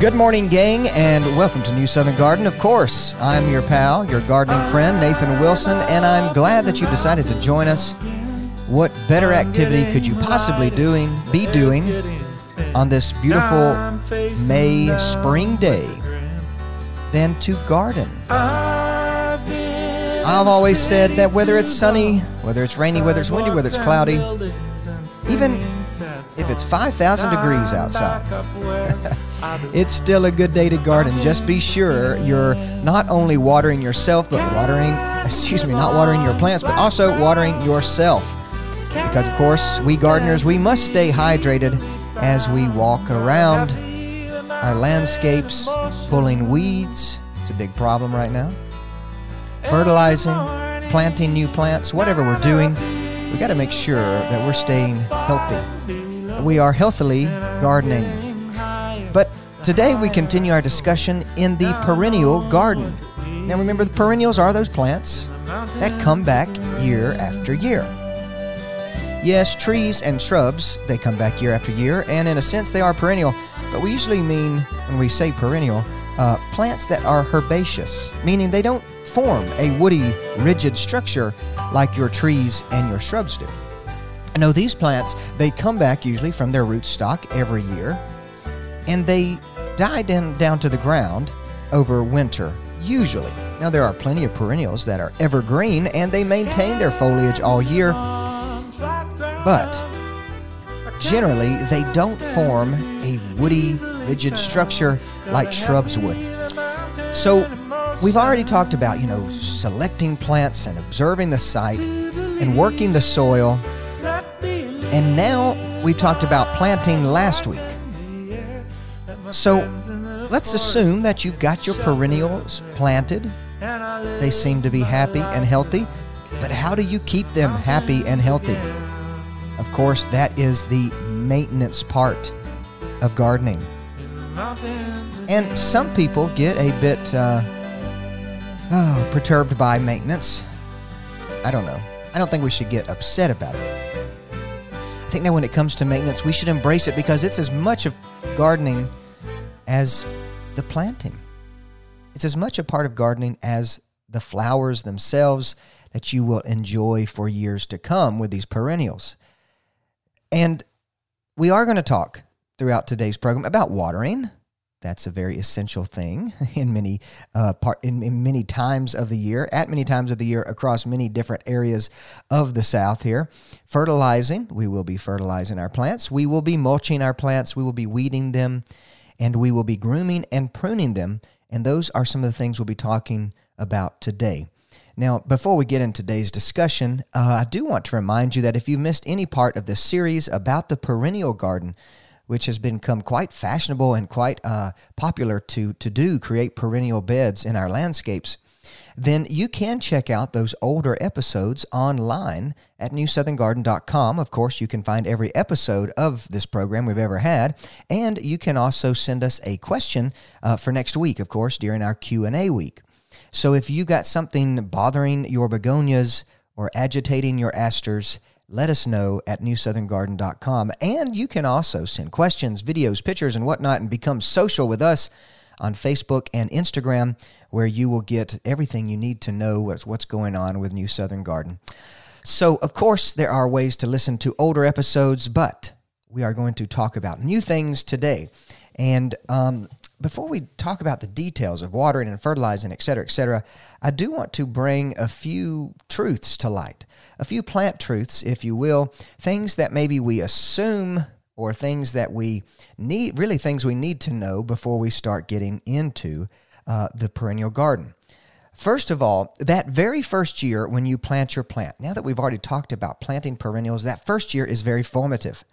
Good morning, gang, and welcome to New Southern Garden. Of course, I'm your pal, your gardening friend, Nathan Wilson, and I'm glad that you decided to join us. What better activity could you possibly doing be doing on this beautiful May spring day than to garden? I've always said that whether it's sunny, whether it's rainy, whether it's windy, whether it's cloudy, even if it's 5,000 degrees outside, it's still a good day to garden. Just be sure you're not only watering yourself, but watering, excuse me, not watering your plants, but also watering yourself. Because, of course, we gardeners, we must stay hydrated as we walk around our landscapes, pulling weeds. It's a big problem right now. Fertilizing, planting new plants, whatever we're doing, we got to make sure that we're staying healthy. We are healthily gardening. But today we continue our discussion in the perennial garden. Now remember, the perennials are those plants that come back year after year. Yes, trees and shrubs, they come back year after year, and in a sense they are perennial, but we usually mean, when we say perennial, uh, plants that are herbaceous, meaning they don't form a woody, rigid structure like your trees and your shrubs do. No, these plants, they come back usually from their rootstock every year, and they die down, down to the ground over winter, usually. Now, there are plenty of perennials that are evergreen and they maintain their foliage all year, but generally they don't form a woody, rigid structure like shrubs would. So, we've already talked about, you know, selecting plants and observing the site and working the soil. And now we talked about planting last week. So let's assume that you've got your perennials planted. They seem to be happy and healthy. But how do you keep them happy and healthy? Of course, that is the maintenance part of gardening. And some people get a bit uh, oh, perturbed by maintenance. I don't know. I don't think we should get upset about it. I think that when it comes to maintenance, we should embrace it because it's as much of gardening as the planting. It's as much a part of gardening as the flowers themselves that you will enjoy for years to come with these perennials. And we are going to talk throughout today's program about watering. That's a very essential thing in many uh, part in, in many times of the year, at many times of the year across many different areas of the South here. Fertilizing, we will be fertilizing our plants. We will be mulching our plants. We will be weeding them, and we will be grooming and pruning them. And those are some of the things we'll be talking about today. Now, before we get into today's discussion, uh, I do want to remind you that if you've missed any part of this series about the perennial garden, which has become quite fashionable and quite uh, popular to, to do, create perennial beds in our landscapes, then you can check out those older episodes online at newsoutherngarden.com. Of course, you can find every episode of this program we've ever had, and you can also send us a question uh, for next week, of course, during our Q&A week. So if you got something bothering your begonias or agitating your asters, let us know at newsoutherngarden.com. And you can also send questions, videos, pictures, and whatnot and become social with us on Facebook and Instagram, where you will get everything you need to know what's, what's going on with New Southern Garden. So, of course, there are ways to listen to older episodes, but we are going to talk about new things today. And um, before we talk about the details of watering and fertilizing, et cetera, et cetera, I do want to bring a few truths to light, a few plant truths, if you will, things that maybe we assume or things that we need, really things we need to know before we start getting into uh, the perennial garden. First of all, that very first year when you plant your plant, now that we've already talked about planting perennials, that first year is very formative.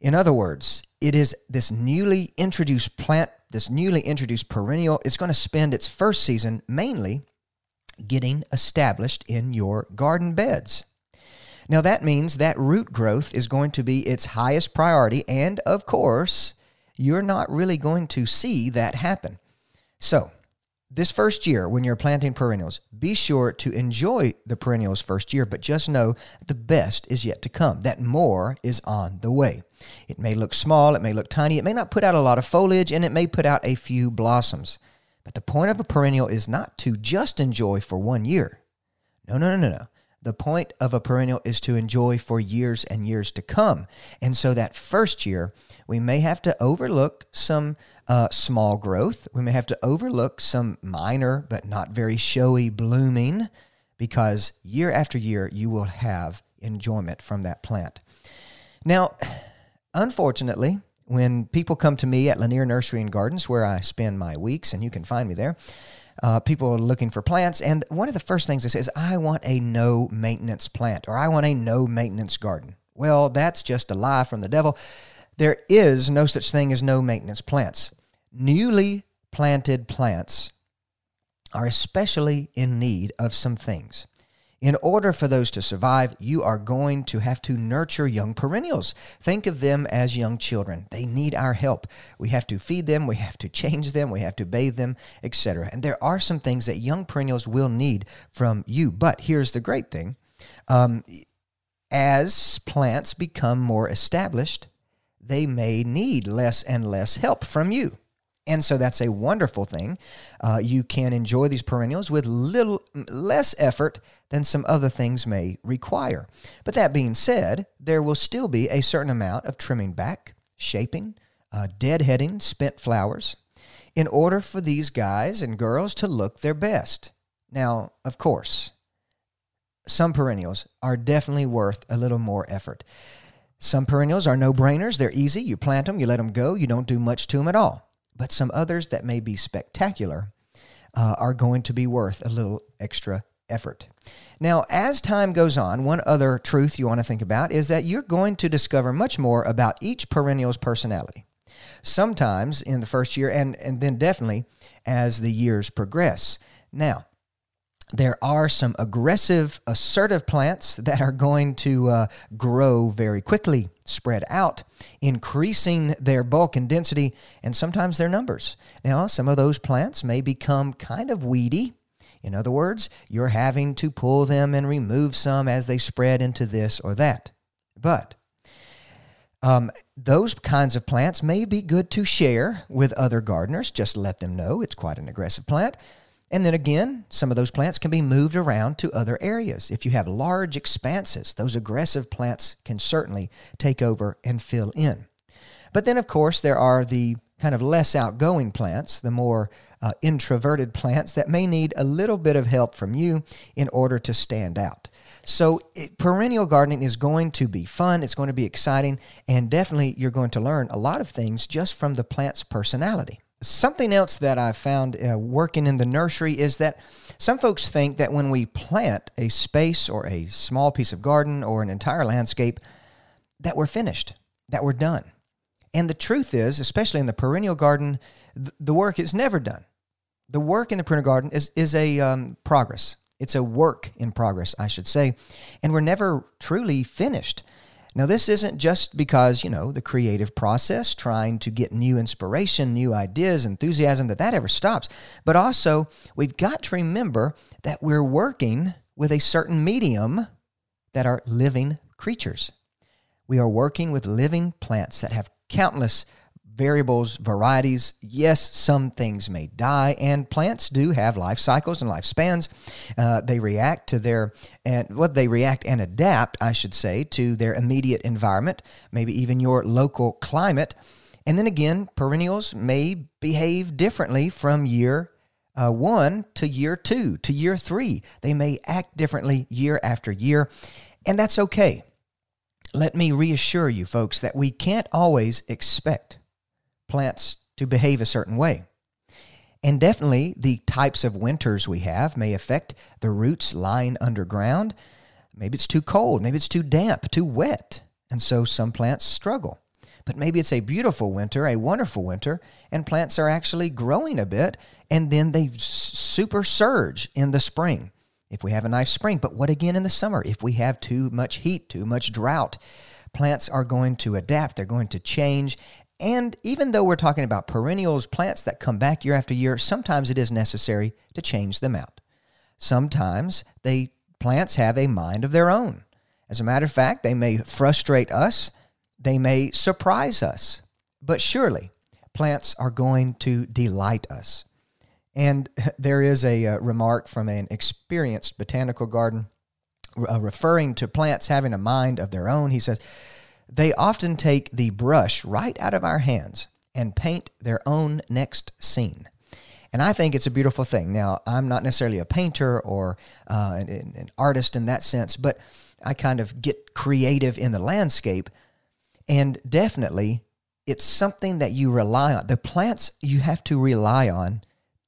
In other words, it is this newly introduced plant, this newly introduced perennial, is going to spend its first season mainly getting established in your garden beds. Now, that means that root growth is going to be its highest priority, and of course, you're not really going to see that happen. So, this first year, when you're planting perennials, be sure to enjoy the perennials first year, but just know the best is yet to come, that more is on the way. It may look small, it may look tiny, it may not put out a lot of foliage, and it may put out a few blossoms. But the point of a perennial is not to just enjoy for one year. No, no, no, no, no. The point of a perennial is to enjoy for years and years to come. And so that first year, we may have to overlook some uh, small growth. We may have to overlook some minor but not very showy blooming because year after year, you will have enjoyment from that plant. Now, unfortunately, when people come to me at Lanier Nursery and Gardens, where I spend my weeks, and you can find me there, uh, people are looking for plants, and one of the first things they say is, I want a no maintenance plant or I want a no maintenance garden. Well, that's just a lie from the devil. There is no such thing as no maintenance plants. Newly planted plants are especially in need of some things. In order for those to survive, you are going to have to nurture young perennials. Think of them as young children. They need our help. We have to feed them, we have to change them, we have to bathe them, etc. And there are some things that young perennials will need from you. But here's the great thing um, as plants become more established, they may need less and less help from you. And so that's a wonderful thing. Uh, you can enjoy these perennials with little less effort than some other things may require. But that being said, there will still be a certain amount of trimming back, shaping, uh, deadheading spent flowers in order for these guys and girls to look their best. Now, of course, some perennials are definitely worth a little more effort. Some perennials are no brainers. They're easy. You plant them, you let them go, you don't do much to them at all but some others that may be spectacular uh, are going to be worth a little extra effort. Now, as time goes on, one other truth you want to think about is that you're going to discover much more about each perennial's personality. Sometimes in the first year, and, and then definitely as the years progress. Now, there are some aggressive, assertive plants that are going to uh, grow very quickly, spread out, increasing their bulk and density, and sometimes their numbers. Now, some of those plants may become kind of weedy. In other words, you're having to pull them and remove some as they spread into this or that. But um, those kinds of plants may be good to share with other gardeners. Just let them know it's quite an aggressive plant. And then again, some of those plants can be moved around to other areas. If you have large expanses, those aggressive plants can certainly take over and fill in. But then, of course, there are the kind of less outgoing plants, the more uh, introverted plants that may need a little bit of help from you in order to stand out. So, it, perennial gardening is going to be fun, it's going to be exciting, and definitely you're going to learn a lot of things just from the plant's personality. Something else that I've found uh, working in the nursery is that some folks think that when we plant a space or a small piece of garden or an entire landscape, that we're finished, that we're done. And the truth is, especially in the perennial garden, th- the work is never done. The work in the perennial garden is, is a um, progress. It's a work in progress, I should say. And we're never truly finished. Now, this isn't just because, you know, the creative process, trying to get new inspiration, new ideas, enthusiasm, that that ever stops. But also, we've got to remember that we're working with a certain medium that are living creatures. We are working with living plants that have countless variables, varieties. Yes, some things may die, and plants do have life cycles and lifespans. Uh, they react to their and what well, they react and adapt, I should say, to their immediate environment, maybe even your local climate. And then again, perennials may behave differently from year uh, one to year two to year three. They may act differently year after year, and that's okay. Let me reassure you, folks, that we can't always expect plants to behave a certain way. And definitely the types of winters we have may affect the roots lying underground. Maybe it's too cold, maybe it's too damp, too wet. And so some plants struggle. But maybe it's a beautiful winter, a wonderful winter, and plants are actually growing a bit, and then they super surge in the spring if we have a nice spring. But what again in the summer? If we have too much heat, too much drought, plants are going to adapt, they're going to change. And even though we're talking about perennials, plants that come back year after year, sometimes it is necessary to change them out. Sometimes they plants have a mind of their own. As a matter of fact, they may frustrate us, they may surprise us, but surely plants are going to delight us. And there is a, uh, remark from an experienced botanical garden uh, referring to plants having a mind of their own. He says, They often take the brush right out of our hands and paint their own next scene. And I think it's a beautiful thing. Now, I'm not necessarily a painter or uh, an, an artist in that sense, but I kind of get creative in the landscape. And definitely, it's something that you rely on. The plants you have to rely on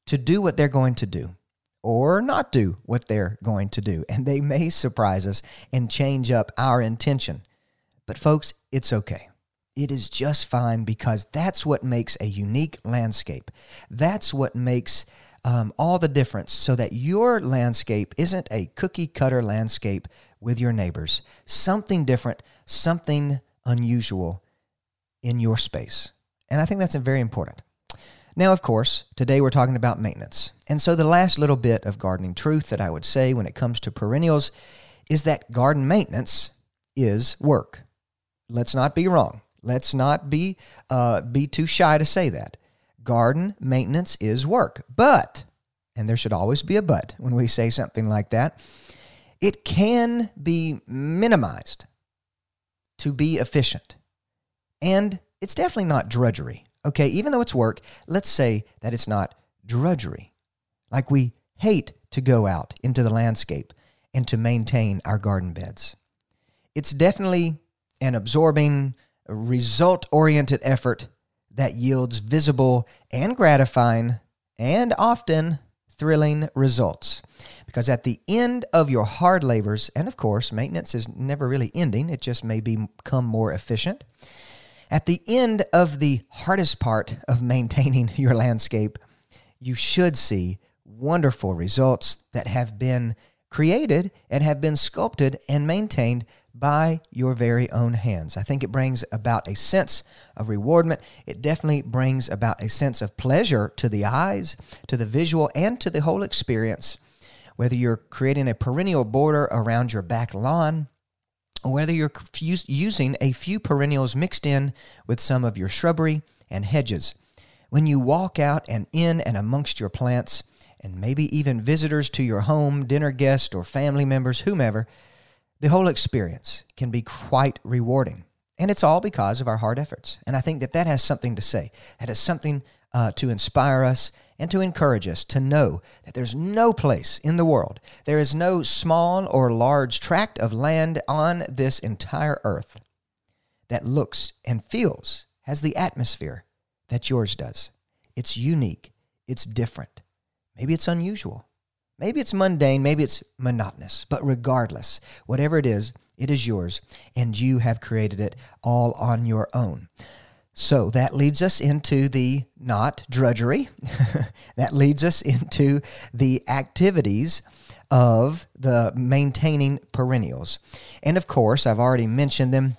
to do what they're going to do or not do what they're going to do. And they may surprise us and change up our intention. But, folks, it's okay. It is just fine because that's what makes a unique landscape. That's what makes um, all the difference so that your landscape isn't a cookie cutter landscape with your neighbors. Something different, something unusual in your space. And I think that's very important. Now, of course, today we're talking about maintenance. And so the last little bit of gardening truth that I would say when it comes to perennials is that garden maintenance is work. Let's not be wrong. Let's not be uh, be too shy to say that. Garden maintenance is work, but and there should always be a but when we say something like that. It can be minimized to be efficient. And it's definitely not drudgery. Okay, even though it's work, let's say that it's not drudgery. Like we hate to go out into the landscape and to maintain our garden beds. It's definitely an absorbing, result oriented effort that yields visible and gratifying and often thrilling results. Because at the end of your hard labors, and of course, maintenance is never really ending, it just may become more efficient. At the end of the hardest part of maintaining your landscape, you should see wonderful results that have been created and have been sculpted and maintained by your very own hands. I think it brings about a sense of rewardment. It definitely brings about a sense of pleasure to the eyes, to the visual, and to the whole experience. Whether you're creating a perennial border around your back lawn, or whether you're using a few perennials mixed in with some of your shrubbery and hedges. When you walk out and in and amongst your plants, and maybe even visitors to your home, dinner guests, or family members, whomever, the whole experience can be quite rewarding. And it's all because of our hard efforts. And I think that that has something to say. That has something uh, to inspire us and to encourage us to know that there's no place in the world, there is no small or large tract of land on this entire earth that looks and feels, has the atmosphere that yours does. It's unique, it's different, maybe it's unusual. Maybe it's mundane, maybe it's monotonous, but regardless, whatever it is, it is yours, and you have created it all on your own. So that leads us into the not drudgery. that leads us into the activities of the maintaining perennials. And of course, I've already mentioned them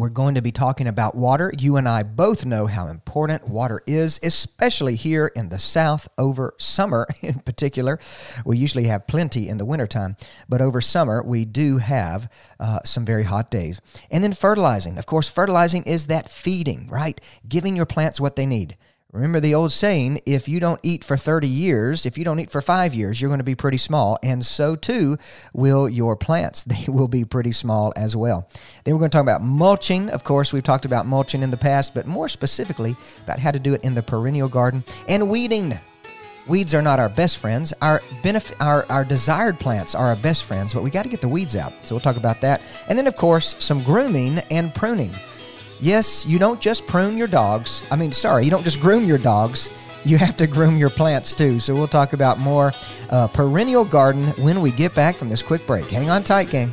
we're going to be talking about water. You and I both know how important water is, especially here in the South over summer in particular. We usually have plenty in the wintertime, but over summer we do have uh, some very hot days. And then fertilizing. Of course, fertilizing is that feeding, right? Giving your plants what they need. Remember the old saying if you don't eat for 30 years, if you don't eat for five years, you're going to be pretty small. And so too will your plants. They will be pretty small as well. Then we're going to talk about mulching. Of course, we've talked about mulching in the past, but more specifically about how to do it in the perennial garden and weeding. Weeds are not our best friends. Our benefit, our, our desired plants are our best friends, but we got to get the weeds out. So we'll talk about that. And then, of course, some grooming and pruning. Yes, you don't just prune your dogs. I mean, sorry, you don't just groom your dogs. you have to groom your plants too. So we'll talk about more uh, perennial garden when we get back from this quick break. Hang on tight, gang.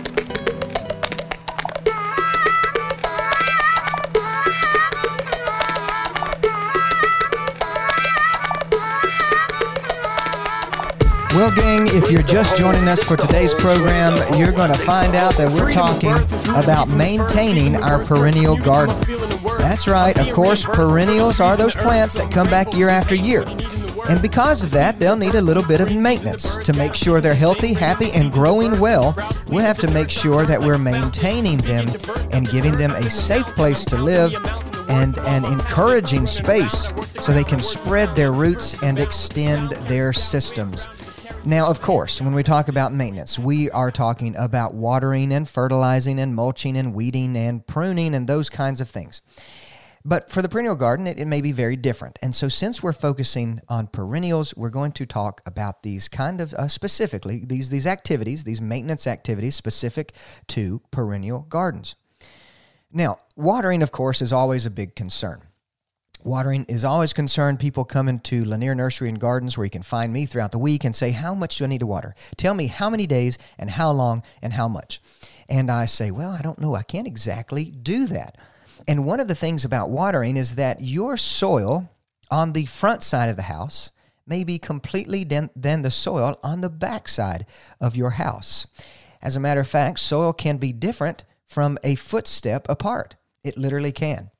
Well, gang, if you're just joining us for today's program, you're going to find out that we're talking about maintaining our perennial garden. That's right, of course, perennials are those plants that come back year after year. And because of that, they'll need a little bit of maintenance. To make sure they're healthy, happy, and growing well, we'll have to make sure that we're maintaining them and giving them a safe place to live and an encouraging space so they can spread their roots and extend their systems. Now, of course, when we talk about maintenance, we are talking about watering and fertilizing and mulching and weeding and pruning and those kinds of things. But for the perennial garden, it, it, may be very different. And so, since we're focusing on perennials, we're going to talk about these kind of uh, specifically these these activities, these maintenance activities specific to perennial gardens. Now, watering, of course, is always a big concern. Watering is always concerned. People come into Lanier Nursery and Gardens where you can find me throughout the week and say, How much do I need to water? Tell me how many days and how long and how much. And I say, Well, I don't know. I can't exactly do that. And one of the things about watering is that your soil on the front side of the house may be completely than the soil on the back side of your house. As a matter of fact, soil can be different from a footstep apart. It literally can.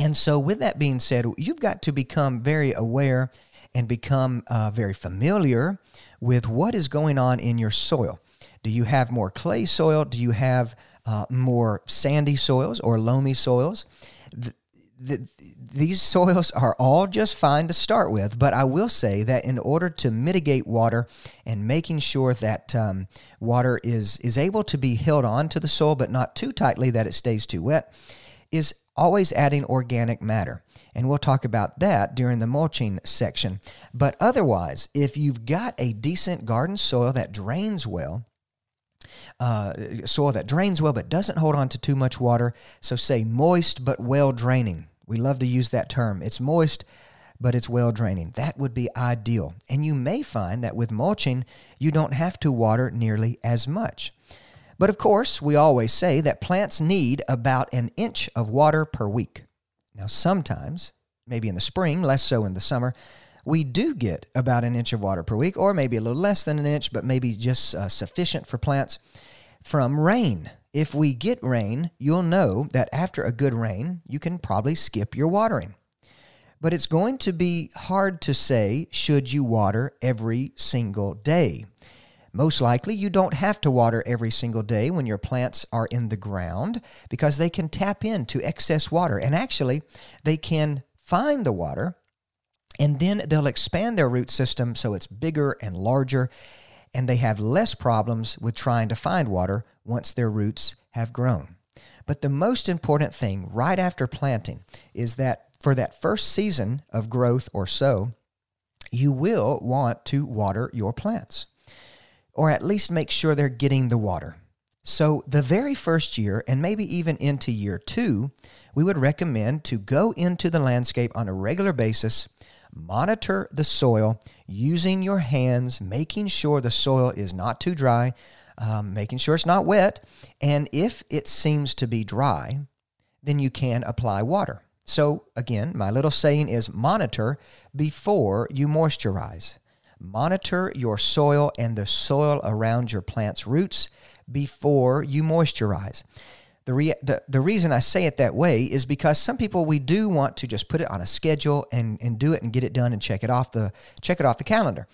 And so, with that being said, you've got to become very aware and become uh, very familiar with what is going on in your soil. Do you have more clay soil? Do you have uh, more sandy soils or loamy soils? The, the, these soils are all just fine to start with, but I will say that in order to mitigate water and making sure that um, water is, is able to be held on to the soil but not too tightly that it stays too wet, is always adding organic matter. And we'll talk about that during the mulching section. But otherwise, if you've got a decent garden soil that drains well, uh, soil that drains well but doesn't hold on to too much water, so say moist but well draining. We love to use that term. It's moist, but it's well draining. That would be ideal. And you may find that with mulching, you don't have to water nearly as much. But of course, we always say that plants need about an inch of water per week. Now, sometimes, maybe in the spring, less so in the summer, we do get about an inch of water per week, or maybe a little less than an inch, but maybe just uh, sufficient for plants from rain. If we get rain, you'll know that after a good rain, you can probably skip your watering. But it's going to be hard to say, should you water every single day? Most likely, you don't have to water every single day when your plants are in the ground because they can tap into excess water. And actually, they can find the water and then they'll expand their root system so it's bigger and larger. And they have less problems with trying to find water once their roots have grown. But the most important thing right after planting is that for that first season of growth or so, you will want to water your plants or at least make sure they're getting the water. So, the very first year, and maybe even into year two, we would recommend to go into the landscape on a regular basis, monitor the soil using your hands, making sure the soil is not too dry, um, making sure it's not wet, and if it seems to be dry, then you can apply water. So, again, my little saying is monitor before you moisturize Monitor your soil and the soil around your plant's roots before you moisturize. The, re- the, the reason I say it that way is because some people we do want to just put it on a schedule and, and do it and get it done and check it off the check it off the calendar.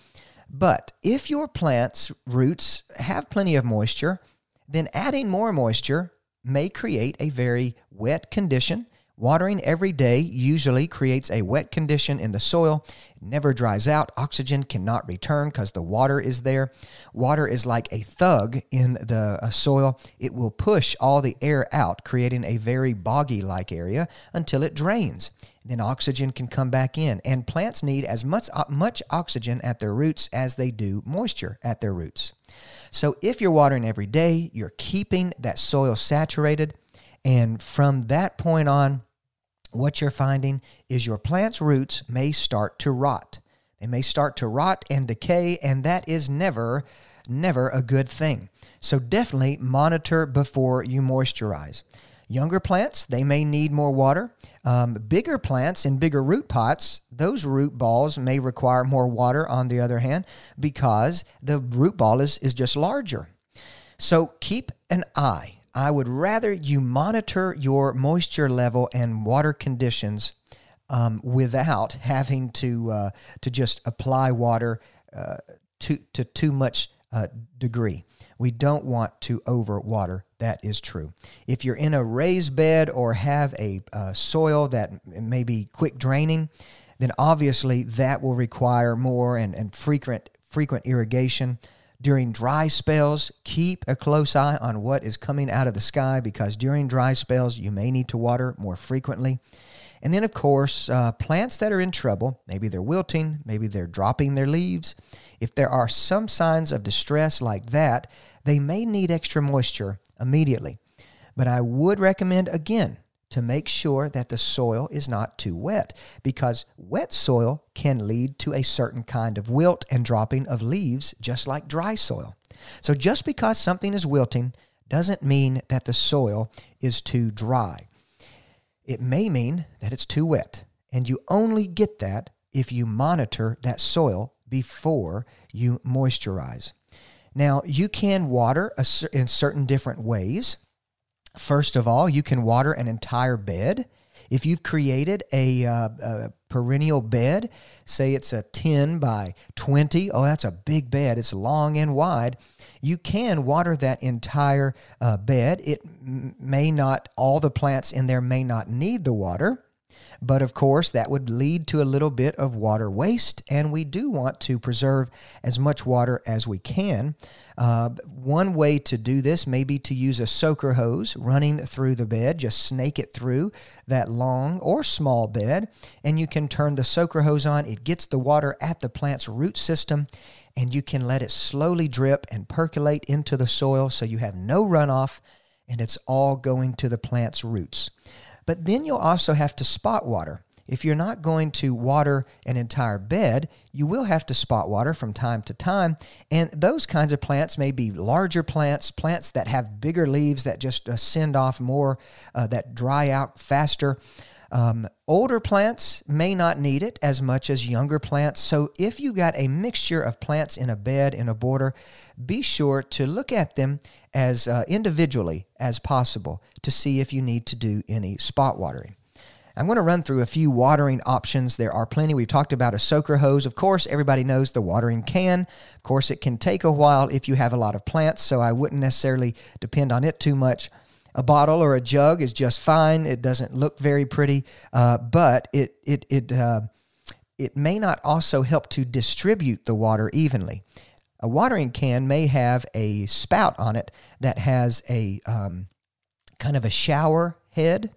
But if your plant's roots have plenty of moisture, then adding more moisture may create a very wet condition Watering every day usually creates a wet condition in the soil. It never dries out. Oxygen cannot return because the water is there. Water is like a thug in the uh, soil. It will push all the air out, creating a very boggy like area until it drains. Then oxygen can come back in. And plants need as much, uh, much oxygen at their roots as they do moisture at their roots. So if you're watering every day, you're keeping that soil saturated. And from that point on, what you're finding is your plant's roots may start to rot. They may start to rot and decay, and that is never, never a good thing. So definitely monitor before you moisturize. Younger plants, they may need more water. Um, bigger plants in bigger root pots, those root balls may require more water, on the other hand, because the root ball is, is just larger. So keep an eye I would rather you monitor your moisture level and water conditions um, without having to uh, to just apply water uh, to to too much uh, degree. We don't want to overwater. That is true. If you're in a raised bed or have a uh, soil that may be quick draining, then obviously that will require more and, and frequent frequent irrigation. During dry spells, keep a close eye on what is coming out of the sky because during dry spells, you may need to water more frequently. And then, of course, uh, plants that are in trouble, maybe they're wilting, maybe they're dropping their leaves. If there are some signs of distress like that, they may need extra moisture immediately. But I would recommend, again, to make sure that the soil is not too wet because wet soil can lead to a certain kind of wilt and dropping of leaves, just like dry soil. So, just because something is wilting doesn't mean that the soil is too dry. It may mean that it's too wet, and you only get that if you monitor that soil before you moisturize. Now, you can water in certain different ways. First of all, you can water an entire bed. If you've created a, uh, a, perennial bed, say it's a 10 by 20, oh, that's a big bed, it's long and wide, you can water that entire uh, bed. It may not, all the plants in there may not need the water. But of course, that would lead to a little bit of water waste, and we do want to preserve as much water as we can. Uh, one way to do this may be to use a soaker hose running through the bed, just snake it through that long or small bed, and you can turn the soaker hose on. It gets the water at the plant's root system and you can let it slowly drip and percolate into the soil so you have no runoff and it's all going to the plant's roots. But then you'll also have to spot water. If you're not going to water an entire bed, you will have to spot water from time to time. And those kinds of plants may be larger plants, plants that have bigger leaves that just uh, send off more, uh, that dry out faster. Um, older plants may not need it as much as younger plants. So, if you got a mixture of plants in a bed, in a border, be sure to look at them as uh, individually as possible to see if you need to do any spot watering. I'm going to run through a few watering options. There are plenty. We've talked about a soaker hose. Of course, everybody knows the watering can. Of course, it can take a while if you have a lot of plants, so I wouldn't necessarily depend on it too much. A bottle or a jug is just fine. It doesn't look very pretty, uh, but it it it uh, it may not also help to distribute the water evenly. A watering can may have a spout on it that has a um, kind of a shower head.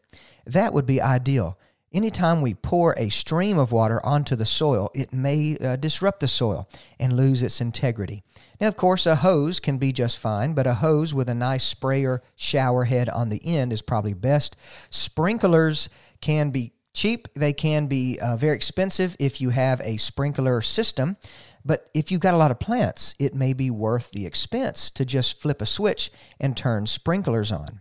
That would be ideal. Anytime we pour a stream of water onto the soil, it may uh, disrupt the soil and lose its integrity. Now, of course, a hose can be just fine, but a hose with a nice sprayer shower head on the end is probably best. Sprinklers can be cheap, they can be uh, very expensive if you have a sprinkler system. But if you've got a lot of plants, it may be worth the expense to just flip a switch and turn sprinklers on.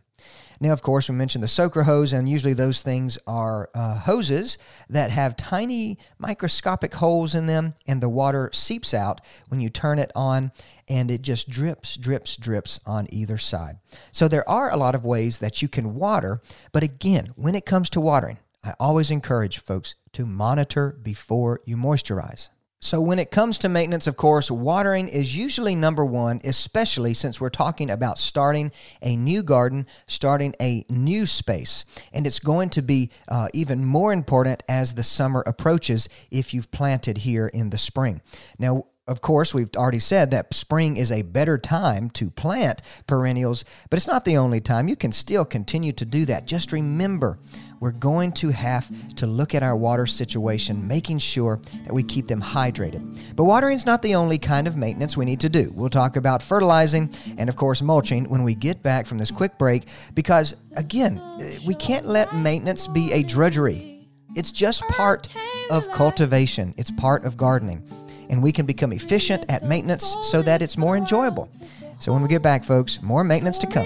Now, of course, we mentioned the soaker hose, and usually those things are uh, hoses that have tiny microscopic holes in them, and the water seeps out when you turn it on, and it just drips, drips, drips on either side. So, there are a lot of ways that you can water, but again, when it comes to watering, I always encourage folks to monitor before you moisturize. So, when it comes to maintenance, of course, watering is usually number one, especially since we're talking about starting a new garden, starting a new space. And it's going to be uh, even more important as the summer approaches if you've planted here in the spring. Now, of course, we've already said that spring is a better time to plant perennials, but it's not the only time. You can still continue to do that. Just remember, we're going to have to look at our water situation, making sure that we keep them hydrated. But watering is not the only kind of maintenance we need to do. We'll talk about fertilizing and, of course, mulching when we get back from this quick break because, again, we can't let maintenance be a drudgery. It's just part of cultivation, it's part of gardening. And we can become efficient at maintenance so that it's more enjoyable. So, when we get back, folks, more maintenance to come.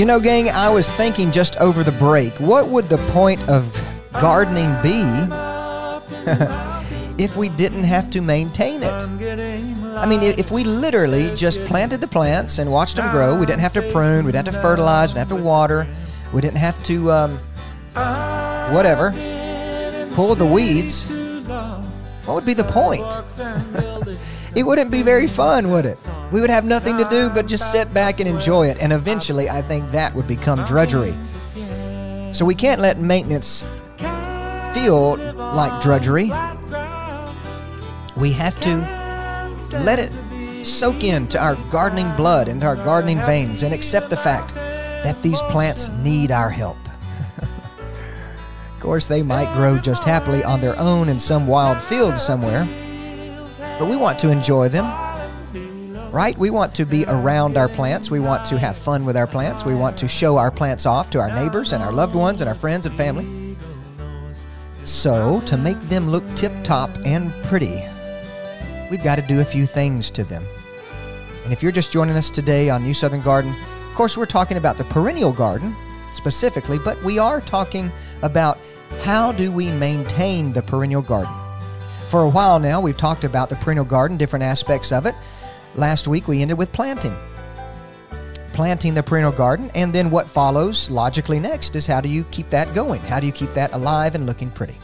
You know, gang, I was thinking just over the break, what would the point of gardening be if we didn't have to maintain it? I mean, if we literally just planted the plants and watched them grow, we didn't have to prune, we didn't have to fertilize, we didn't have to water, we didn't have to, um, whatever, pull the weeds, what would be the point? it wouldn't be very fun, would it? We would have nothing to do but just sit back and enjoy it, and eventually I think that would become drudgery. So we can't let maintenance feel like drudgery. We have to let it soak into our gardening blood, into our gardening veins, and accept the fact that these plants need our help. of course, they might grow just happily on their own in some wild field somewhere but we want to enjoy them. Right? We want to be around our plants. We want to have fun with our plants. We want to show our plants off to our neighbors and our loved ones and our friends and family. So, to make them look tip top and pretty, we've got to do a few things to them. And if you're just joining us today on New Southern Garden, of course, we're talking about the perennial garden specifically, but we are talking about how do we maintain the perennial garden. For a while now, we've talked about the perennial garden, different aspects of it. Last week, we ended with planting. Planting the perennial garden, and then what follows logically next is how do you keep that going? How do you keep that alive and looking pretty?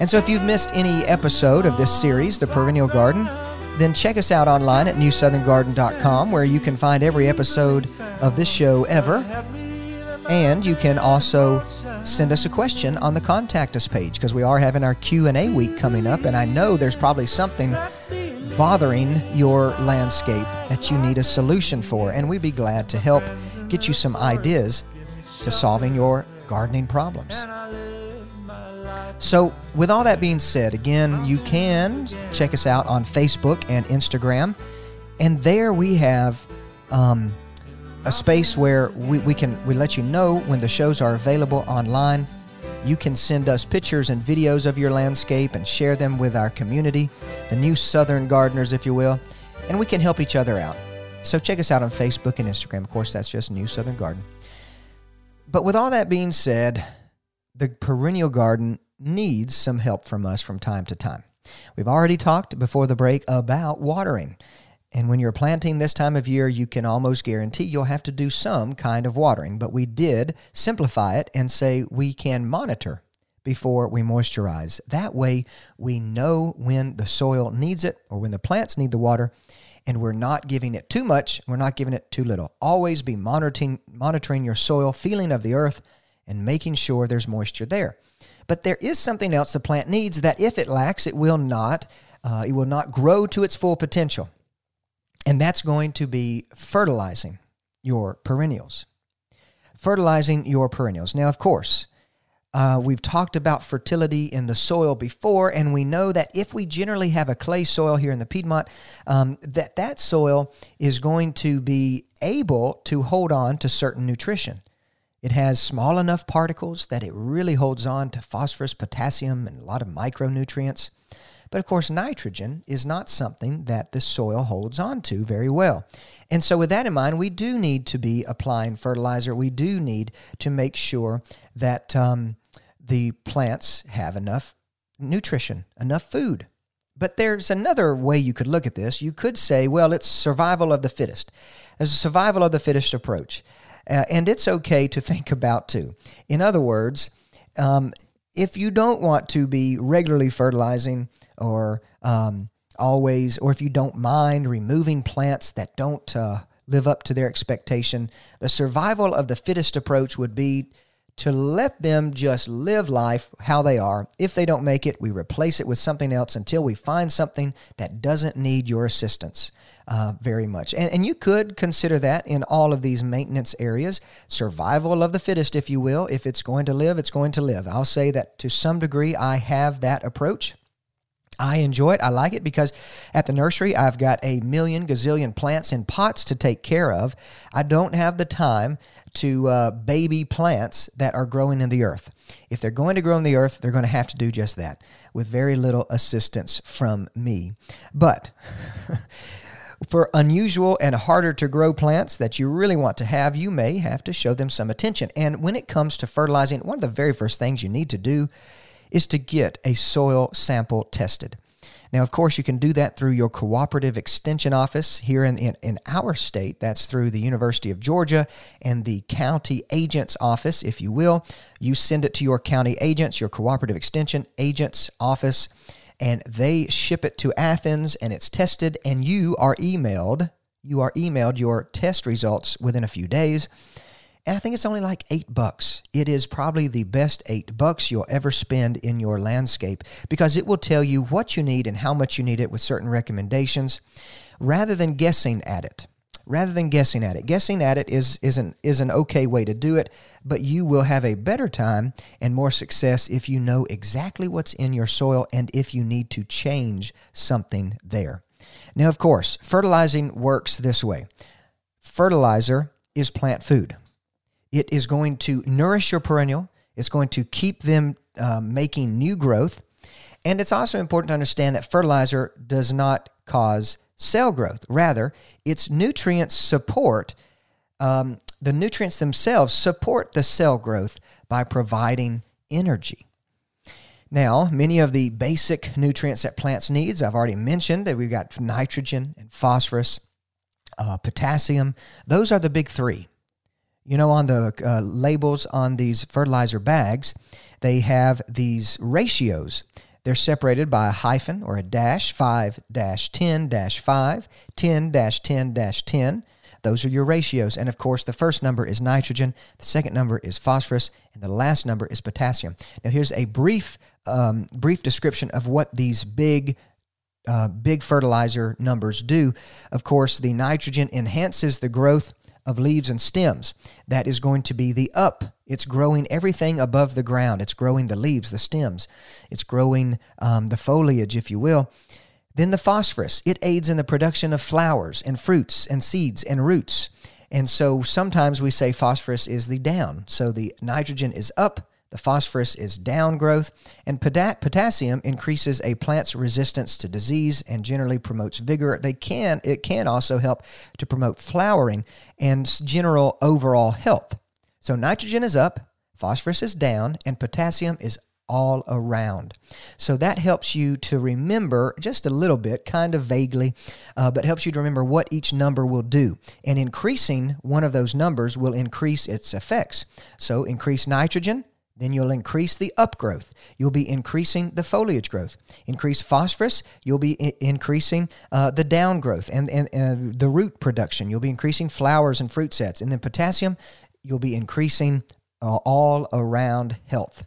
And so, if you've missed any episode of this series, The Perennial Garden, then check us out online at newsoutherngarden.com where you can find every episode of this show ever. And you can also send us a question on the contact us page because we are having our Q&A week coming up and I know there's probably something bothering your landscape that you need a solution for and we'd be glad to help get you some ideas to solving your gardening problems. So, with all that being said, again, you can check us out on Facebook and Instagram. And there we have um, a space where we, we can we let you know when the shows are available online. You can send us pictures and videos of your landscape and share them with our community, the new Southern gardeners, if you will, and we can help each other out. So check us out on Facebook and Instagram. Of course, that's just New Southern Garden. But with all that being said, the perennial garden needs some help from us from time to time. We've already talked before the break about watering. And when you're planting this time of year, you can almost guarantee you'll have to do some kind of watering. But we did simplify it and say we can monitor before we moisturize. That way, we know when the soil needs it or when the plants need the water, and we're not giving it too much, we're not giving it too little. Always be monitoring, monitoring your soil, feeling of the earth, and making sure there's moisture there. But there is something else the plant needs that if it lacks, it will not uh, it will not grow to its full potential. And that's going to be fertilizing your perennials. Fertilizing your perennials. Now, of course, uh, we've talked about fertility in the soil before, and we know that if we generally have a clay soil here in the Piedmont, um, that that soil is going to be able to hold on to certain nutrition. It has small enough particles that it really holds on to phosphorus, potassium, and a lot of micronutrients. But of course, nitrogen is not something that the soil holds on to very well. And so, with that in mind, we do need to be applying fertilizer. We do need to make sure that um, the plants have enough nutrition, enough food. But there's another way you could look at this. You could say, well, it's survival of the fittest. There's a survival of the fittest approach. Uh, and it's okay to think about too. In other words, um, if you don't want to be regularly fertilizing or um, always, or if you don't mind removing plants that don't uh, live up to their expectation, the survival of the fittest approach would be to let them just live life how they are. If they don't make it, we replace it with something else until we find something that doesn't need your assistance uh, very much. And, and you could consider that in all of these maintenance areas survival of the fittest, if you will. If it's going to live, it's going to live. I'll say that to some degree, I have that approach. I enjoy it. I like it because at the nursery, I've got a million gazillion plants in pots to take care of. I don't have the time to uh, baby plants that are growing in the earth. If they're going to grow in the earth, they're going to have to do just that with very little assistance from me. But for unusual and harder to grow plants that you really want to have, you may have to show them some attention. And when it comes to fertilizing, one of the very first things you need to do is to get a soil sample tested. Now, of course, you can do that through your cooperative extension office here in, in, in, our state. That's through the University of Georgia and the county agent's office, if you will. You send it to your county agents, your cooperative extension agent's office, and they ship it to Athens and it's tested, and you are emailed. You are emailed your test results within a few days. And I think it's only like eight bucks. It is probably the best eight bucks you'll ever spend in your landscape because it will tell you what you need and how much you need it with certain recommendations rather than guessing at it. Rather than guessing at it. Guessing at it is, is, an, is an okay way to do it, but you will have a better time and more success if you know exactly what's in your soil and if you need to change something there. Now, of course, fertilizing works this way fertilizer is plant food. It is going to nourish your perennial. It's going to keep them uh, making new growth. And it's also important to understand that fertilizer does not cause cell growth. Rather, its nutrients support, um, the nutrients themselves support the cell growth by providing energy. Now, many of the basic nutrients that plants needs, I've already mentioned that we've got nitrogen and phosphorus, uh, potassium. Those are the big three. You know, on the uh, labels on these fertilizer bags, they have these ratios. They're separated by a hyphen or a dash 5 10 5, 10 10 10. Those are your ratios. And of course, the first number is nitrogen, the second number is phosphorus, and the last number is potassium. Now, here's a brief, um, brief description of what these big uh, big fertilizer numbers do. Of course, the nitrogen enhances the growth of leaves and stems. That is going to be the up. It's growing everything above the ground. It's growing the leaves, the stems. It's growing um, the foliage, if you will. Then the phosphorus. It aids in the production of flowers and fruits and seeds and roots. And so sometimes we say phosphorus is the down. So the nitrogen is up, the phosphorus is down growth, and potassium increases a plant's resistance to disease and generally promotes vigor. They can it can also help to promote flowering and general overall health. So nitrogen is up, phosphorus is down, and potassium is all around. So that helps you to remember just a little bit, kind of vaguely, uh, but helps you to remember what each number will do. And increasing one of those numbers will increase its effects. So increase nitrogen, then you'll increase the upgrowth. You'll be increasing the foliage growth. Increase phosphorus, you'll be I- increasing uh, the downgrowth and, and the root production. You'll be increasing flowers and fruit sets. And then potassium, you'll be increasing uh, all around health.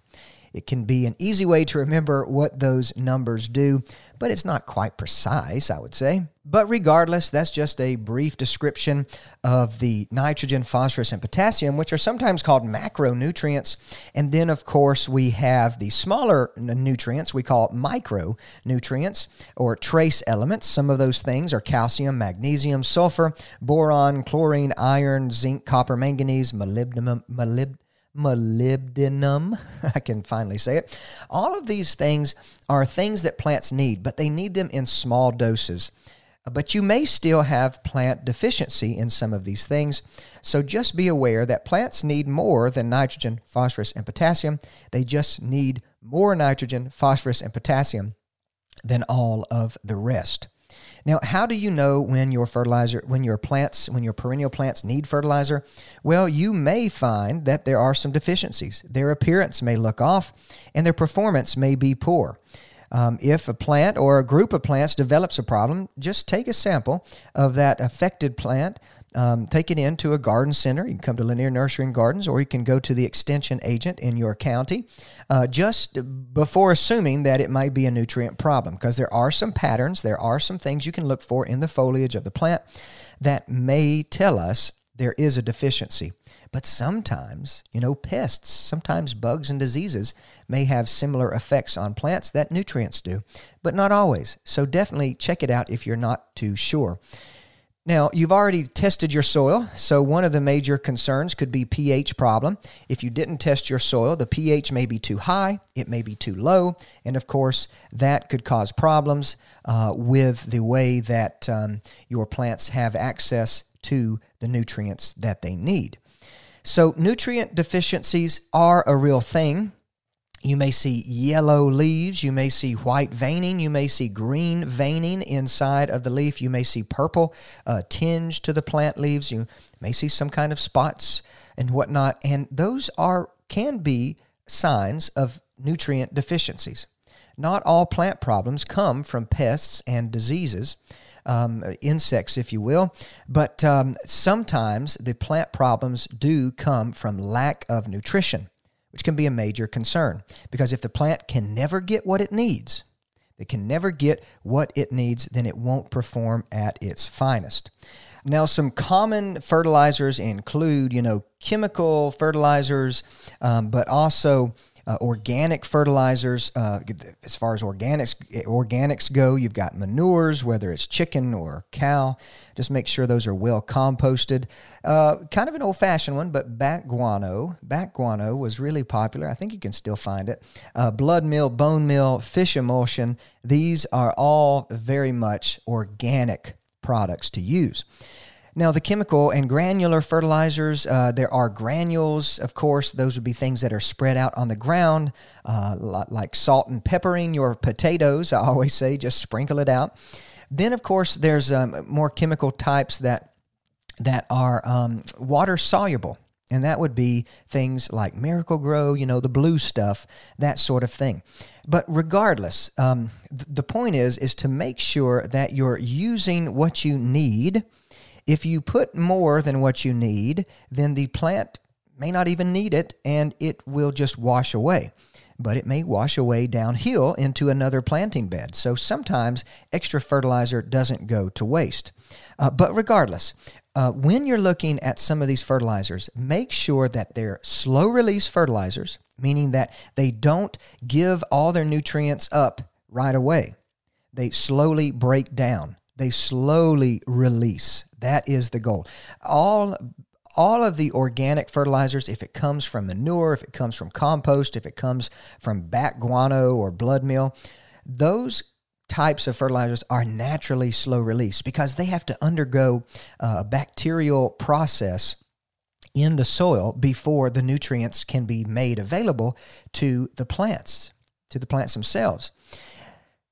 It can be an easy way to remember what those numbers do, but it's not quite precise, I would say. But regardless, that's just a brief description of the nitrogen, phosphorus, and potassium, which are sometimes called macronutrients. And then, of course, we have the smaller nutrients we call micronutrients or trace elements. Some of those things are calcium, magnesium, sulfur, boron, chlorine, iron, zinc, copper, manganese, molybdenum, molybdenum molybdenum. I can finally say it. All of these things are things that plants need, but they need them in small doses. Uh, but you may still have plant deficiency in some of these things. So just be aware that plants need more than nitrogen, phosphorus, and potassium. They just need more nitrogen, phosphorus, and potassium than all of the rest. Now, how do you know when your fertilizer, when your plants, when your perennial plants need fertilizer? Well, you may find that there are some deficiencies. Their appearance may look off, and their performance may be poor. Um, if a plant or a group of plants develops a problem, just take a sample of that affected plant um, take it into a garden center. You can come to Lanier Nursery and Gardens, or you can go to the extension agent in your county uh, just before assuming that it might be a nutrient problem, because there are some patterns, there are some things you can look for in the foliage of the plant that may tell us there is a deficiency. But sometimes, you know, pests, sometimes bugs and diseases may have similar effects on plants that nutrients do, but not always. So definitely check it out if you're not too sure. Now, you've already tested your soil, so one of the major concerns could be pH problem. If you didn't test your soil, the pH may be too high, it may be too low, and of course, that could cause problems uh, with the way that um, your plants have access to the nutrients that they need. So, nutrient deficiencies are a real thing. You may see yellow leaves. You may see white veining. You may see green veining inside of the leaf. You may see purple uh, tinge to the plant leaves. You may see some kind of spots and whatnot. And those are can be signs of nutrient deficiencies. Not all plant problems come from pests and diseases. Um, insects, if you will. But um, sometimes the plant problems do come from lack of nutrition which can be a major concern because if the plant can never get what it needs, it can never get what it needs, then it won't perform at its finest. Now, some common fertilizers include, you know, chemical fertilizers, um, but also uh, organic fertilizers. Uh, as far as organics organics go, you've got manures, whether it's chicken or cow. Just make sure those are well composted. Uh, kind of an old fashioned one, but bat guano. Bat guano was really popular. I think you can still find it. Uh, blood meal, bone meal, fish emulsion. These are all very much organic products to use. Now, the chemical and granular fertilizers, uh, there are granules, of course. Those would be things that are spread out on the ground, uh, like salt and peppering your potatoes. I always say just sprinkle it out. Then, of course, there's um, more chemical types that that are um, water soluble. And that would be things like Miracle-Gro, you know, the blue stuff, that sort of thing. But regardless, um, th- the point is is to make sure that you're using what you need if you put more than what you need, then the plant may not even need it and it will just wash away. But it may wash away downhill into another planting bed. So sometimes extra fertilizer doesn't go to waste. Uh, but regardless, uh, when you're looking at some of these fertilizers, make sure that they're slow release fertilizers, meaning that they don't give all their nutrients up right away. They slowly break down they slowly release. That is the goal. All all of the organic fertilizers, if it comes from manure, if it comes from compost, if it comes from bat guano or blood meal, those types of fertilizers are naturally slow release because they have to undergo uh, a bacterial process in the soil before the nutrients can be made available to the plants, to the plants themselves.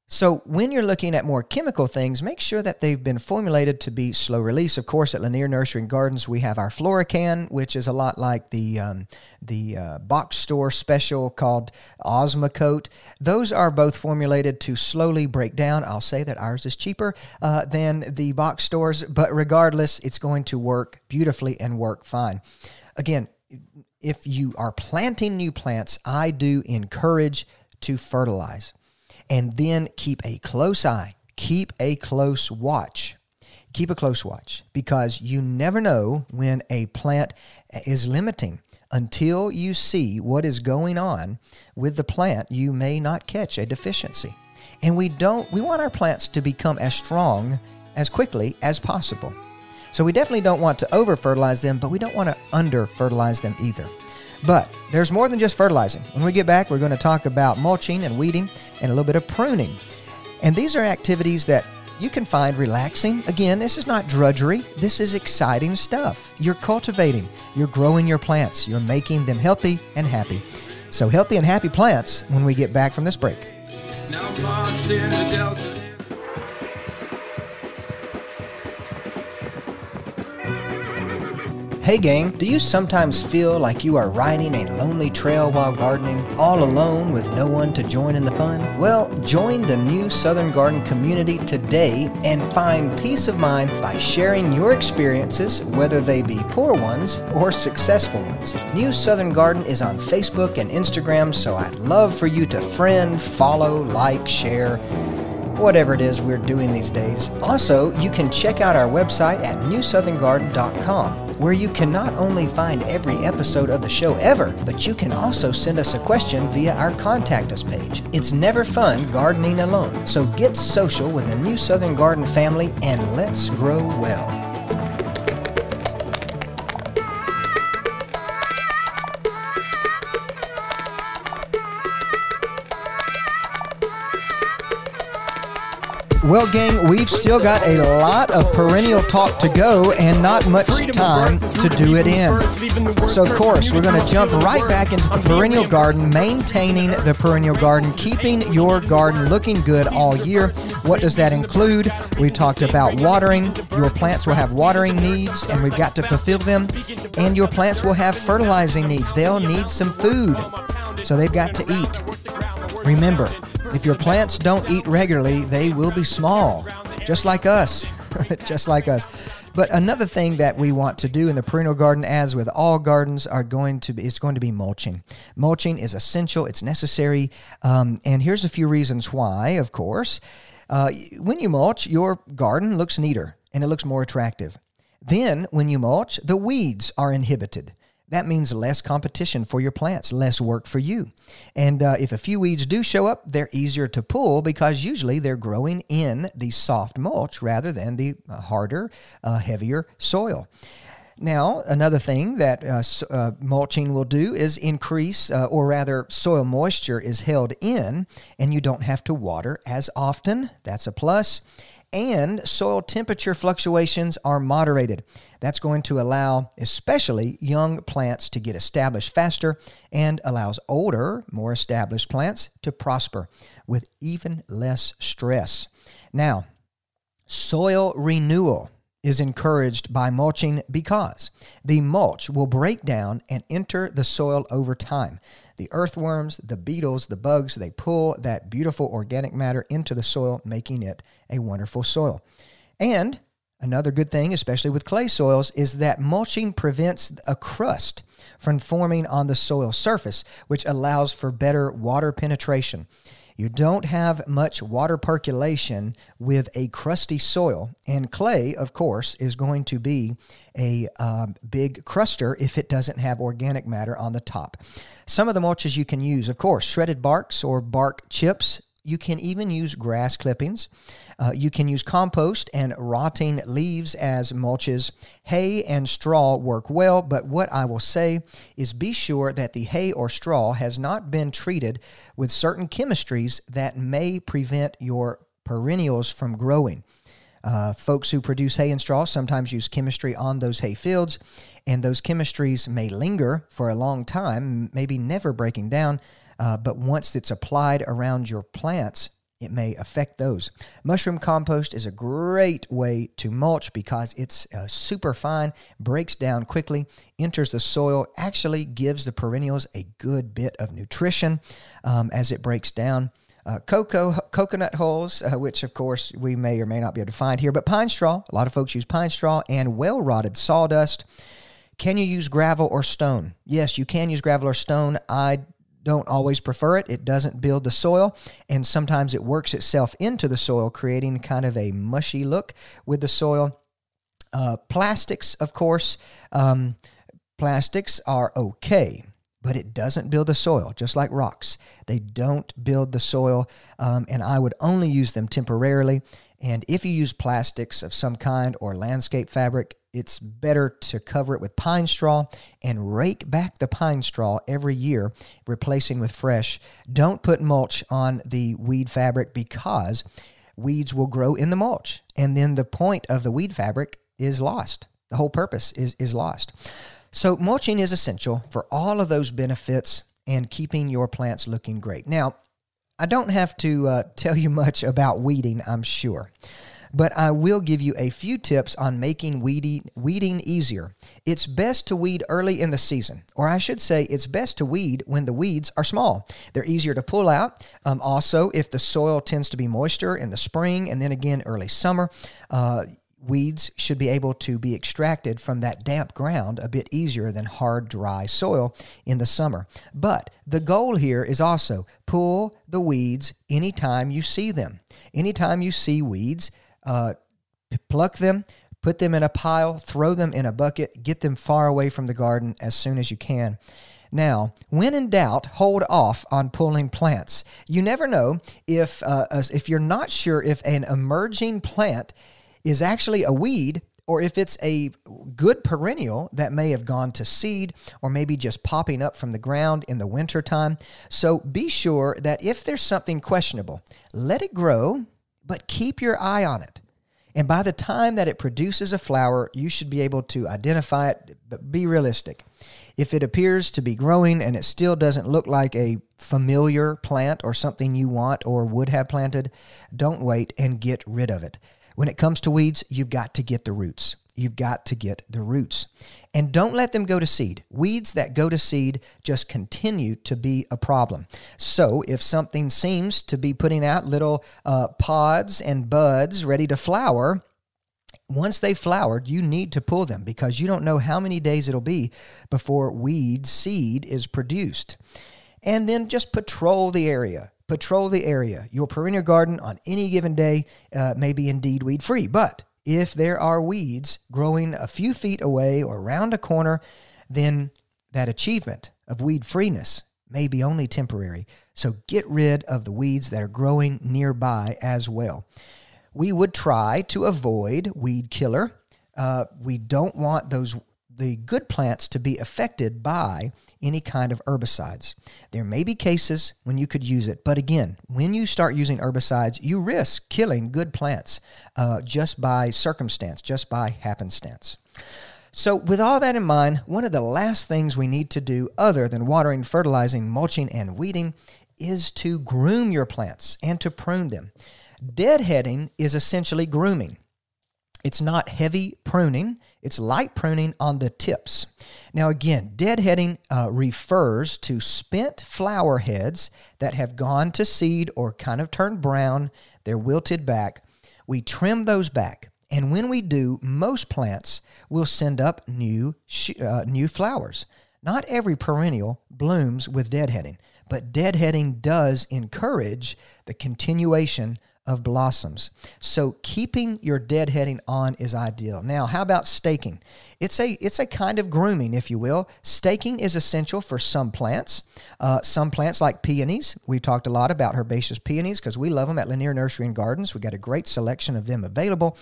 So, when you're looking at more chemical things, make sure that they've been formulated to be slow release. Of course, at Lanier Nursery and Gardens, we have our Florikan, which is a lot like the um, the uh, box store special called Osmocote. Those are both formulated to slowly break down. I'll say that ours is cheaper uh, than the box stores, but regardless, it's going to work beautifully and work fine. Again, if you are planting new plants, I do encourage to fertilize. And then keep a close eye, keep a close watch. Keep a close watch because you never know when a plant is limiting. Until you see what is going on with the plant, you may not catch a deficiency. And we don't we want our plants to become as strong as quickly as possible. So we definitely don't want to over fertilize them, but we don't want to under fertilize them either. But there's more than just fertilizing. When we get back, we're going to talk about mulching and weeding and a little bit of pruning. And these are activities that you can find relaxing. Again, this is not drudgery, this is exciting stuff. You're cultivating, you're growing your plants, you're making them healthy and happy. So, healthy and happy plants when we get back from this break. Hey gang, do you sometimes feel like you are riding a lonely trail while gardening, all alone with no one to join in the fun? Well, join the new Southern Garden community today and find peace of mind by sharing your experiences, whether they be poor ones or successful ones. New Southern Garden is on Facebook and Instagram, so I'd love for you to friend, follow, like, share whatever it is we're doing these days. Also, you can check out our website at newsoutherngarden.com where you can not only find every episode of the show ever, but you can also send us a question via our Contact Us page. It's never fun gardening alone, so get social with the New Southern Garden family and let's grow well. Well, gang, we've still got a lot of perennial talk to go and not much time to do it in. So, of course, we're going to jump right back into the perennial garden, maintaining the perennial garden, keeping your garden looking good all year. What does that include? We talked about watering. Your plants will have watering needs, and we've got to fulfill them. And your plants will have fertilizing needs. They'll need some food, so they've got to eat. Remember, if your plants don't eat regularly, they will be small, just like us. just like us. But another thing that we want to do in the perennial garden, as with all gardens, are going to be is going to be mulching. Mulching is essential; it's necessary. Um, and here's a few reasons why. Of course, uh, when you mulch, your garden looks neater and it looks more attractive. Then, when you mulch, the weeds are inhibited. That means less competition for your plants, less work for you. And uh, if a few weeds do show up, they're easier to pull because usually they're growing in the soft mulch rather than the uh, harder, uh, heavier soil. Now, another thing that uh, uh, mulching will do is increase, uh, or rather, soil moisture is held in, and you don't have to water as often. That's a plus and soil temperature fluctuations are moderated. That's going to allow, especially young plants, to get established faster and allows older, more established plants to prosper with even less stress. Now, soil renewal is encouraged by mulching because the mulch will break down and enter the soil over time. The earthworms, the beetles, the bugs, they pull that beautiful organic matter into the soil, making it a wonderful soil. And another good thing, especially with clay soils, is that mulching prevents a crust from forming on the soil surface, which allows for better water penetration. You don't have much water percolation with a crusty soil. And clay, of course, is going to be a uh, big cruster if it doesn't have organic matter on the top. Some of the mulches you can use, of course, shredded barks or bark chips. You can even use grass clippings. Uh, you can use compost and rotting leaves as mulches. Hay and straw work well, but what I will say is be sure that the hay or straw has not been treated with certain chemistries that may prevent your perennials from growing. Uh, folks who produce hay and straw sometimes use chemistry on those hay fields, and those chemistries may linger for a long time, maybe never breaking down. Uh, but once it's applied around your plants, it may affect those. Mushroom compost is a great way to mulch because it's uh, super fine, breaks down quickly, enters the soil, actually gives the perennials a good bit of nutrition um, as it breaks down. Uh, cocoa, coconut hulls, uh, which of course we may or may not be able to find here, but pine straw. A lot of folks use pine straw and well rotted sawdust Can you use gravel or stone? Yes, you can use gravel or stone. I don't always prefer it. It doesn't build the soil, and sometimes it works itself into the soil, creating kind of a mushy look with the soil. Uh, plastics, of course, um, plastics are okay, but it doesn't build the soil, just like rocks. They don't build the soil, um, and I would only use them temporarily. And if you use plastics of some kind or landscape fabric, it's better to cover it with pine straw and rake back the pine straw every year, replacing with fresh. Don't put mulch on the weed fabric because weeds will grow in the mulch. And then the point of the weed fabric is lost. The whole purpose is, is lost. So, mulching is essential for all of those benefits and keeping your plants looking great. Now, I don't have to uh, tell you much about weeding, I'm sure but I will give you a few tips on making weeding, weeding easier. It's best to weed early in the season, or I should say, it's best to weed when the weeds are small. They're easier to pull out. Um, also, if the soil tends to be moister in the spring and then again early summer, uh, weeds should be able to be extracted from that damp ground a bit easier than hard, dry soil in the summer. But the goal here is also pull the weeds anytime you see them. Anytime you see weeds, uh, pluck them, put them in a pile, throw them in a bucket, get them far away from the garden as soon as you can. Now, when in doubt, hold off on pulling plants. You never know if uh, if you're not sure if an emerging plant is actually a weed or if it's a good perennial that may have gone to seed or maybe just popping up from the ground in the wintertime. So be sure that if there's something questionable, let it grow but keep your eye on it. And by the time that it produces a flower, you should be able to identify it, but be realistic. If it appears to be growing and it still doesn't look like a familiar plant or something you want or would have planted, don't wait and get rid of it. When it comes to weeds, you've got to get the roots. You've got to get the roots. And don't let them go to seed. Weeds that go to seed just continue to be a problem. So if something seems to be putting out little uh, pods and buds ready to flower, once they've flowered, you need to pull them because you don't know how many days it'll be before weed seed is produced. And then just patrol the area. Patrol the area. Your perennial garden on any given day uh, may be indeed weed free, but if there are weeds growing a few feet away or around a corner, then that achievement of weed freeness may be only temporary. So get rid of the weeds that are growing nearby as well. We would try to avoid weed killer. Uh, we don't want those the good plants to be affected by any kind of herbicides. There may be cases when you could use it, but again, when you start using herbicides, you risk killing good plants uh, just by circumstance, just by happenstance. So, with all that in mind, one of the last things we need to do, other than watering, fertilizing, mulching, and weeding, is to groom your plants and to prune them. Deadheading is essentially grooming. It's not heavy pruning, it's light pruning on the tips. Now, again, deadheading uh, refers to spent flower heads that have gone to seed or kind of turned brown, they're wilted back. We trim those back. And when we do, most plants will send up new, uh, new flowers. Not every perennial blooms with deadheading, but deadheading does encourage the continuation of blossoms. So keeping your deadheading on is ideal. Now, how about staking? It's a it's a kind of grooming, if you will. Staking is essential for some plants. Uh, some plants like peonies. We've talked a lot about herbaceous peonies because we love them at Lanier Nursery and Gardens. We got a great selection of them available,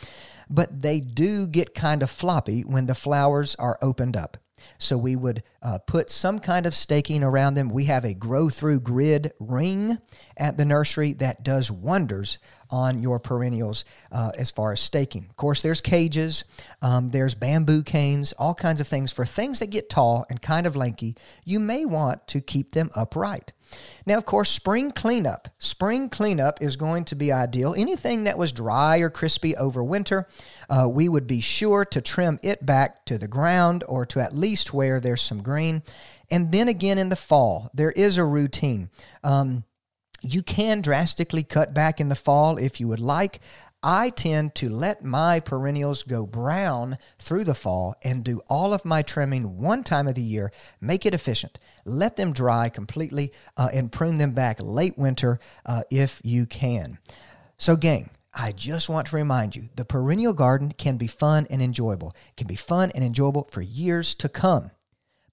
but they do get kind of floppy when the flowers are opened up. So we would uh, put some kind of staking around them. We have a grow through grid ring at the nursery that does wonders on your perennials uh, as far as staking. Of course, there's cages, um, there's bamboo canes, all kinds of things. For things that get tall and kind of lanky, you may want to keep them upright. Now, of course, spring cleanup. Spring cleanup is going to be ideal. Anything that was dry or crispy over winter, uh, we would be sure to trim it back to the ground or to at least where there's some green. And then again in the fall, there is a routine. Um, you can drastically cut back in the fall if you would like. I tend to let my perennials go brown through the fall and do all of my trimming one time of the year. Make it efficient. Let them dry completely uh, and prune them back late winter uh, if you can. So, gang, I just want to remind you the perennial garden can be fun and enjoyable. It can be fun and enjoyable for years to come.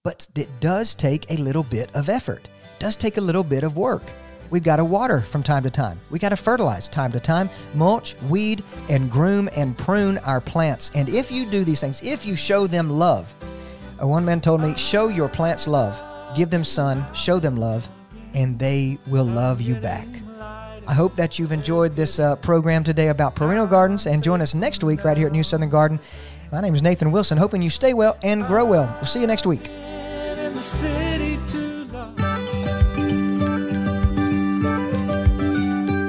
But it does take a little bit of effort, it does take a little bit of work. We've got to water from time to time. We got to fertilize time to time, mulch, weed, and groom and prune our plants. And if you do these things, if you show them love, one man told me, show your plants love, give them sun, show them love, and they will love you back. I hope that you've enjoyed this uh, program today about perennial gardens and join us next week right here at New Southern Garden. My name is Nathan Wilson, hoping you stay well and grow well. We'll see you next week.